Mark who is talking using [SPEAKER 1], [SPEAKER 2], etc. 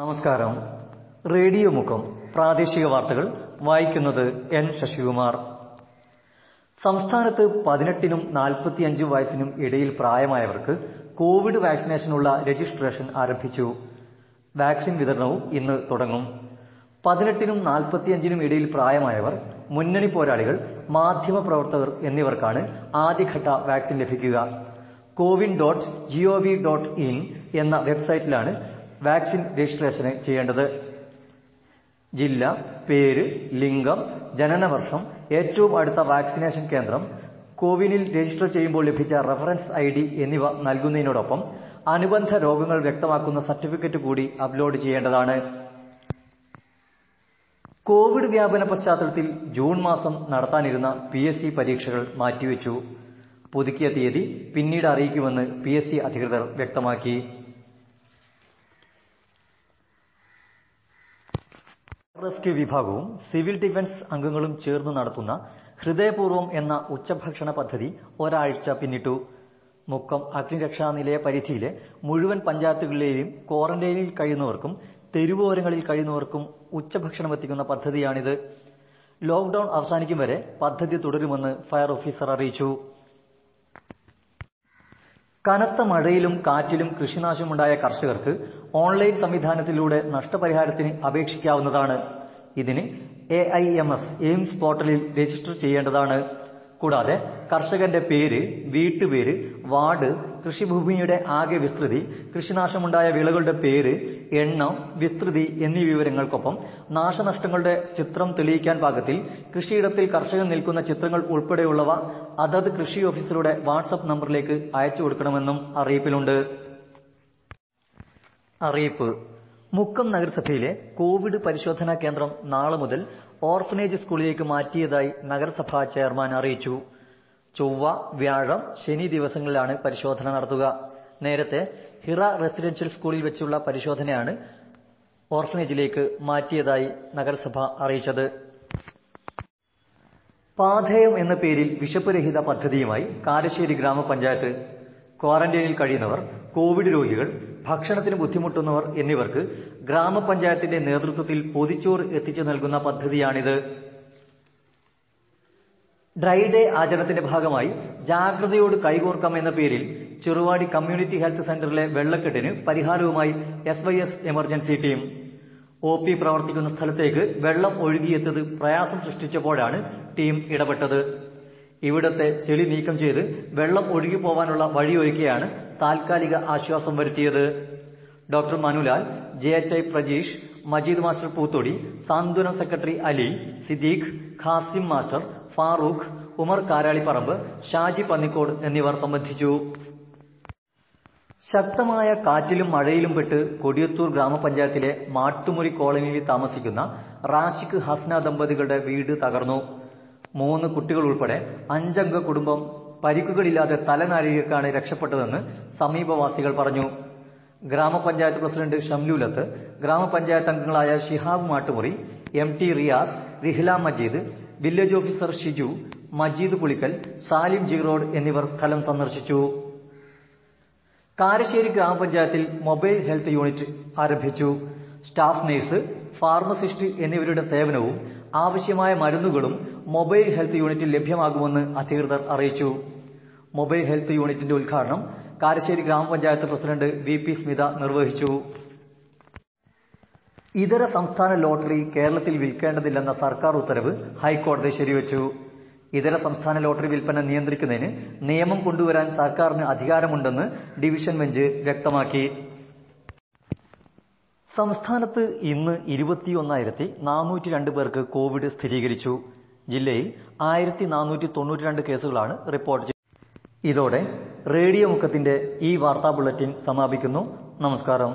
[SPEAKER 1] നമസ്കാരം റേഡിയോ മുഖം പ്രാദേശിക വാർത്തകൾ വായിക്കുന്നത് എൻ ശശികുമാർ സംസ്ഥാനത്ത് പതിനെട്ടിനും നാൽപ്പത്തിയഞ്ച് വയസ്സിനും ഇടയിൽ പ്രായമായവർക്ക് കോവിഡ് വാക്സിനേഷനുള്ള രജിസ്ട്രേഷൻ ആരംഭിച്ചു വാക്സിൻ വിതരണവും ഇന്ന് തുടങ്ങും പതിനെട്ടിനും നാൽപ്പത്തിയഞ്ചിനും ഇടയിൽ പ്രായമായവർ മുന്നണി പോരാളികൾ മാധ്യമപ്രവർത്തകർ എന്നിവർക്കാണ് ആദ്യഘട്ട വാക്സിൻ ലഭിക്കുക CoWIN dot G O V dot in എന്ന വെബ്സൈറ്റിലാണ് വാക്സിൻ രജിസ്ട്രേഷന് ചെയ്യേണ്ടത് ജില്ല പേര് ലിംഗം ജനനവർഷം ഏറ്റവും അടുത്ത വാക്സിനേഷൻ കേന്ദ്രം കോവിനിൽ രജിസ്റ്റർ ചെയ്യുമ്പോൾ ലഭിച്ച റഫറൻസ് ഐഡി എന്നിവ നൽകുന്നതിനോടൊപ്പം അനുബന്ധ രോഗങ്ങൾ വ്യക്തമാക്കുന്ന സർട്ടിഫിക്കറ്റ് കൂടി അപ്ലോഡ് ചെയ്യേണ്ടതാണ് കോവിഡ് വ്യാപന പശ്ചാത്തലത്തിൽ ജൂൺ മാസം നടത്താനിരുന്ന പി എസ് സി പരീക്ഷകൾ മാറ്റിവെച്ചു പുതുക്കിയ തീയതി പിന്നീട് അറിയിക്കുമെന്ന് പി എസ് സി അധികൃതർ വ്യക്തമാക്കി റെസ്ക്യൂ വിഭാഗവും സിവിൽ ഡിഫൻസ് അംഗങ്ങളും ചേർന്ന് നടത്തുന്ന ഹൃദയപൂർവ്വം എന്ന ഉച്ചഭക്ഷണ പദ്ധതി ഒരാഴ്ച പിന്നിട്ടു മുക്കം അഗ്നിരക്ഷാ നിലയ പരിധിയിലെ മുഴുവൻ പഞ്ചായത്തുകളിലെയും ക്വാറന്റൈനിൽ കഴിയുന്നവർക്കും തെരുവോരങ്ങളിൽ കഴിയുന്നവർക്കും ഉച്ചഭക്ഷണം എത്തിക്കുന്ന പദ്ധതിയാണിത് ലോക്ഡൌൺ അവസാനിക്കും വരെ പദ്ധതി തുടരുമെന്ന് ഫയർ ഓഫീസർ അറിയിച്ചു കനത്ത മഴയിലും കാറ്റിലും കൃഷിനാശമുണ്ടായ കർഷകർക്ക് ഓൺലൈൻ സംവിധാനത്തിലൂടെ നഷ്ടപരിഹാരത്തിന് അപേക്ഷിക്കാവുന്നതാണ് ഇതിന് എഐഎംഎസ് എയിംസ് പോർട്ടലിൽ രജിസ്റ്റർ ചെയ്യേണ്ടതാണ് കൂടാതെ കർഷകന്റെ പേര് വീട്ടുപേര് വാർഡ് കൃഷിഭൂമിയുടെ ആകെ വിസ്തൃതി കൃഷിനാശമുണ്ടായ വിളകളുടെ പേര് എണ്ണം വിസ്തൃതി എന്നീ വിവരങ്ങൾക്കൊപ്പം നാശനഷ്ടങ്ങളുടെ ചിത്രം തെളിയിക്കാൻ പാകത്തിൽ കൃഷിയിടത്തിൽ കർഷകൻ നിൽക്കുന്ന ചിത്രങ്ങൾ ഉൾപ്പെടെയുള്ളവ അതത് കൃഷി ഓഫീസറുടെ വാട്സ്ആപ്പ് നമ്പറിലേക്ക് അയച്ചു കൊടുക്കണമെന്നും അറിയിപ്പിലുണ്ട്. അറിയിപ്പ് മുക്കം നഗരസഭയിലെ കോവിഡ് പരിശോധനാ കേന്ദ്രം നാളെ മുതൽ ഓർഫനേജ് സ്കൂളിലേക്ക് മാറ്റിയതായി നഗരസഭാ ചെയർമാൻ അറിയിച്ചു. ചൊവ്വ വ്യാഴം ശനി ദിവസങ്ങളിലാണ് പരിശോധന നടത്തുക നേരത്തെ ഹിറ റെസിഡൻഷ്യൽ സ്കൂളിൽ വെച്ചുള്ള പരിശോധനയാണ് ഓർഫനേജിലേക്ക് മാറ്റിയതായി നഗരസഭ അറിയിച്ചത് പാഥേയം എന്ന പേരിൽ വിശപ്പുരഹിത പദ്ധതിയുമായി കാരശ്ശേരി ഗ്രാമപഞ്ചായത്ത് ക്വാറന്റൈനിൽ കഴിയുന്നവർ കോവിഡ് രോഗികൾ ഭക്ഷണത്തിന് ബുദ്ധിമുട്ടുന്നവർ എന്നിവർക്ക് ഗ്രാമപഞ്ചായത്തിന്റെ നേതൃത്വത്തിൽ പൊതിച്ചോറ് എത്തിച്ചു നൽകുന്ന പദ്ധതിയാണിത് ഡ്രൈ ഡേ ആചരണത്തിന്റെ ഭാഗമായി ജാഗ്രതയോട് കൈകോർക്കാം എന്ന പേരിൽ ചെറുവാടി കമ്മ്യൂണിറ്റി ഹെൽത്ത് സെന്ററിലെ വെള്ളക്കെട്ടിന് പരിഹാരവുമായി S Y S emergency team O P പ്രവർത്തിക്കുന്ന സ്ഥലത്തേക്ക് വെള്ളം ഒഴുകിയെത്തത് പ്രയാസം സൃഷ്ടിച്ചപ്പോഴാണ് ടീം ഇടപെട്ടത് ഇവിടത്തെ ചെളി നീക്കം ചെയ്ത് വെള്ളം ഒഴുകിപ്പോവാനുള്ള വഴിയൊരുക്കിയാണ് താൽക്കാലിക ആശ്വാസം വരുത്തിയത് doctor Manulal J H I Prajeesh Majeed master Poothodi സാന്ത്വന സെക്രട്ടറി അലി സിദ്ദീഖ് ഖാസിം മാസ്റ്റർ ഫാറൂഖ് ഉമർ കാരാളിപ്പറമ്പ് ഷാജി പന്നിക്കോട് എന്നിവർ സംബന്ധിച്ചു ശക്തമായ കാറ്റിലും മഴയിലും പെട്ട് കൊടിയത്തൂർ ഗ്രാമപഞ്ചായത്തിലെ മാട്ടുമുറി കോളനിയിൽ താമസിക്കുന്ന റാഷിഖ് ഹസ്ന ദമ്പതികളുടെ വീട് തകർന്നു. മൂന്ന് കുട്ടികൾ ഉൾപ്പെടെ അഞ്ചംഗ കുടുംബം പരിക്കുകളില്ലാതെ തലനാരിഴക്കാണ് രക്ഷപ്പെട്ടതെന്ന് സമീപവാസികൾ പറഞ്ഞു. ഗ്രാമപഞ്ചായത്ത് പ്രസിഡന്റ് ഷംലൂലത്ത്, ഗ്രാമപഞ്ചായത്ത് അംഗങ്ങളായ Shihab Mattumuri, M T Riyas, Rihla Majeed, village officer Shiju Majeed Pulikkal Salim Jirod എന്നിവർ സ്ഥലം സന്ദർശിച്ചു കാരശ്ശേരി ഗ്രാമപഞ്ചായത്തിൽ മൊബൈൽ ഹെൽത്ത് യൂണിറ്റ് ആരംഭിച്ചു സ്റ്റാഫ് നഴ്സ് ഫാർമസിസ്റ്റ് എന്നിവരുടെ സേവനവും ആവശ്യമായ മരുന്നുകളും മൊബൈൽ ഹെൽത്ത് യൂണിറ്റിൽ ലഭ്യമാകുമെന്ന് അധികൃതർ അറിയിച്ചു മൊബൈൽ ഹെൽത്ത് യൂണിറ്റിന്റെ ഉദ്ഘാടനം കാരശ്ശേരി ഗ്രാമപഞ്ചായത്ത് പ്രസിഡന്റ് വി പി സ്മിത നിർവഹിച്ചു ഇതര സംസ്ഥാന ലോട്ടറി കേരളത്തിൽ വിൽക്കേണ്ടതില്ലെന്ന സർക്കാർ ഉത്തരവ് ഹൈക്കോടതി ശരിവച്ചു ഇതര സംസ്ഥാന ലോട്ടറി വിൽപ്പന നിയന്ത്രിക്കുന്നതിന് നിയമം കൊണ്ടുവരാൻ സർക്കാരിന് അധികാരമുണ്ടെന്ന് ഡിവിഷൻ ബെഞ്ച് വ്യക്തമാക്കി സംസ്ഥാനത്ത് ഇന്ന് ഇരുപത്തിയൊന്നായിരത്തി നാനൂറ്റി രണ്ട് പേർക്ക് കോവിഡ് സ്ഥിരീകരിച്ചു ജില്ലയിൽ ആയിരത്തി നാനൂറ്റി തൊണ്ണൂറ്റി രണ്ട് കേസുകളാണ് റിപ്പോർട്ട് ചെയ്തത് ഇതോടെ റേഡിയോ മുഖത്തിന്റെ ഈ വാർത്താ ബുള്ളറ്റിൻ സമാപിക്കുന്നു നമസ്കാരം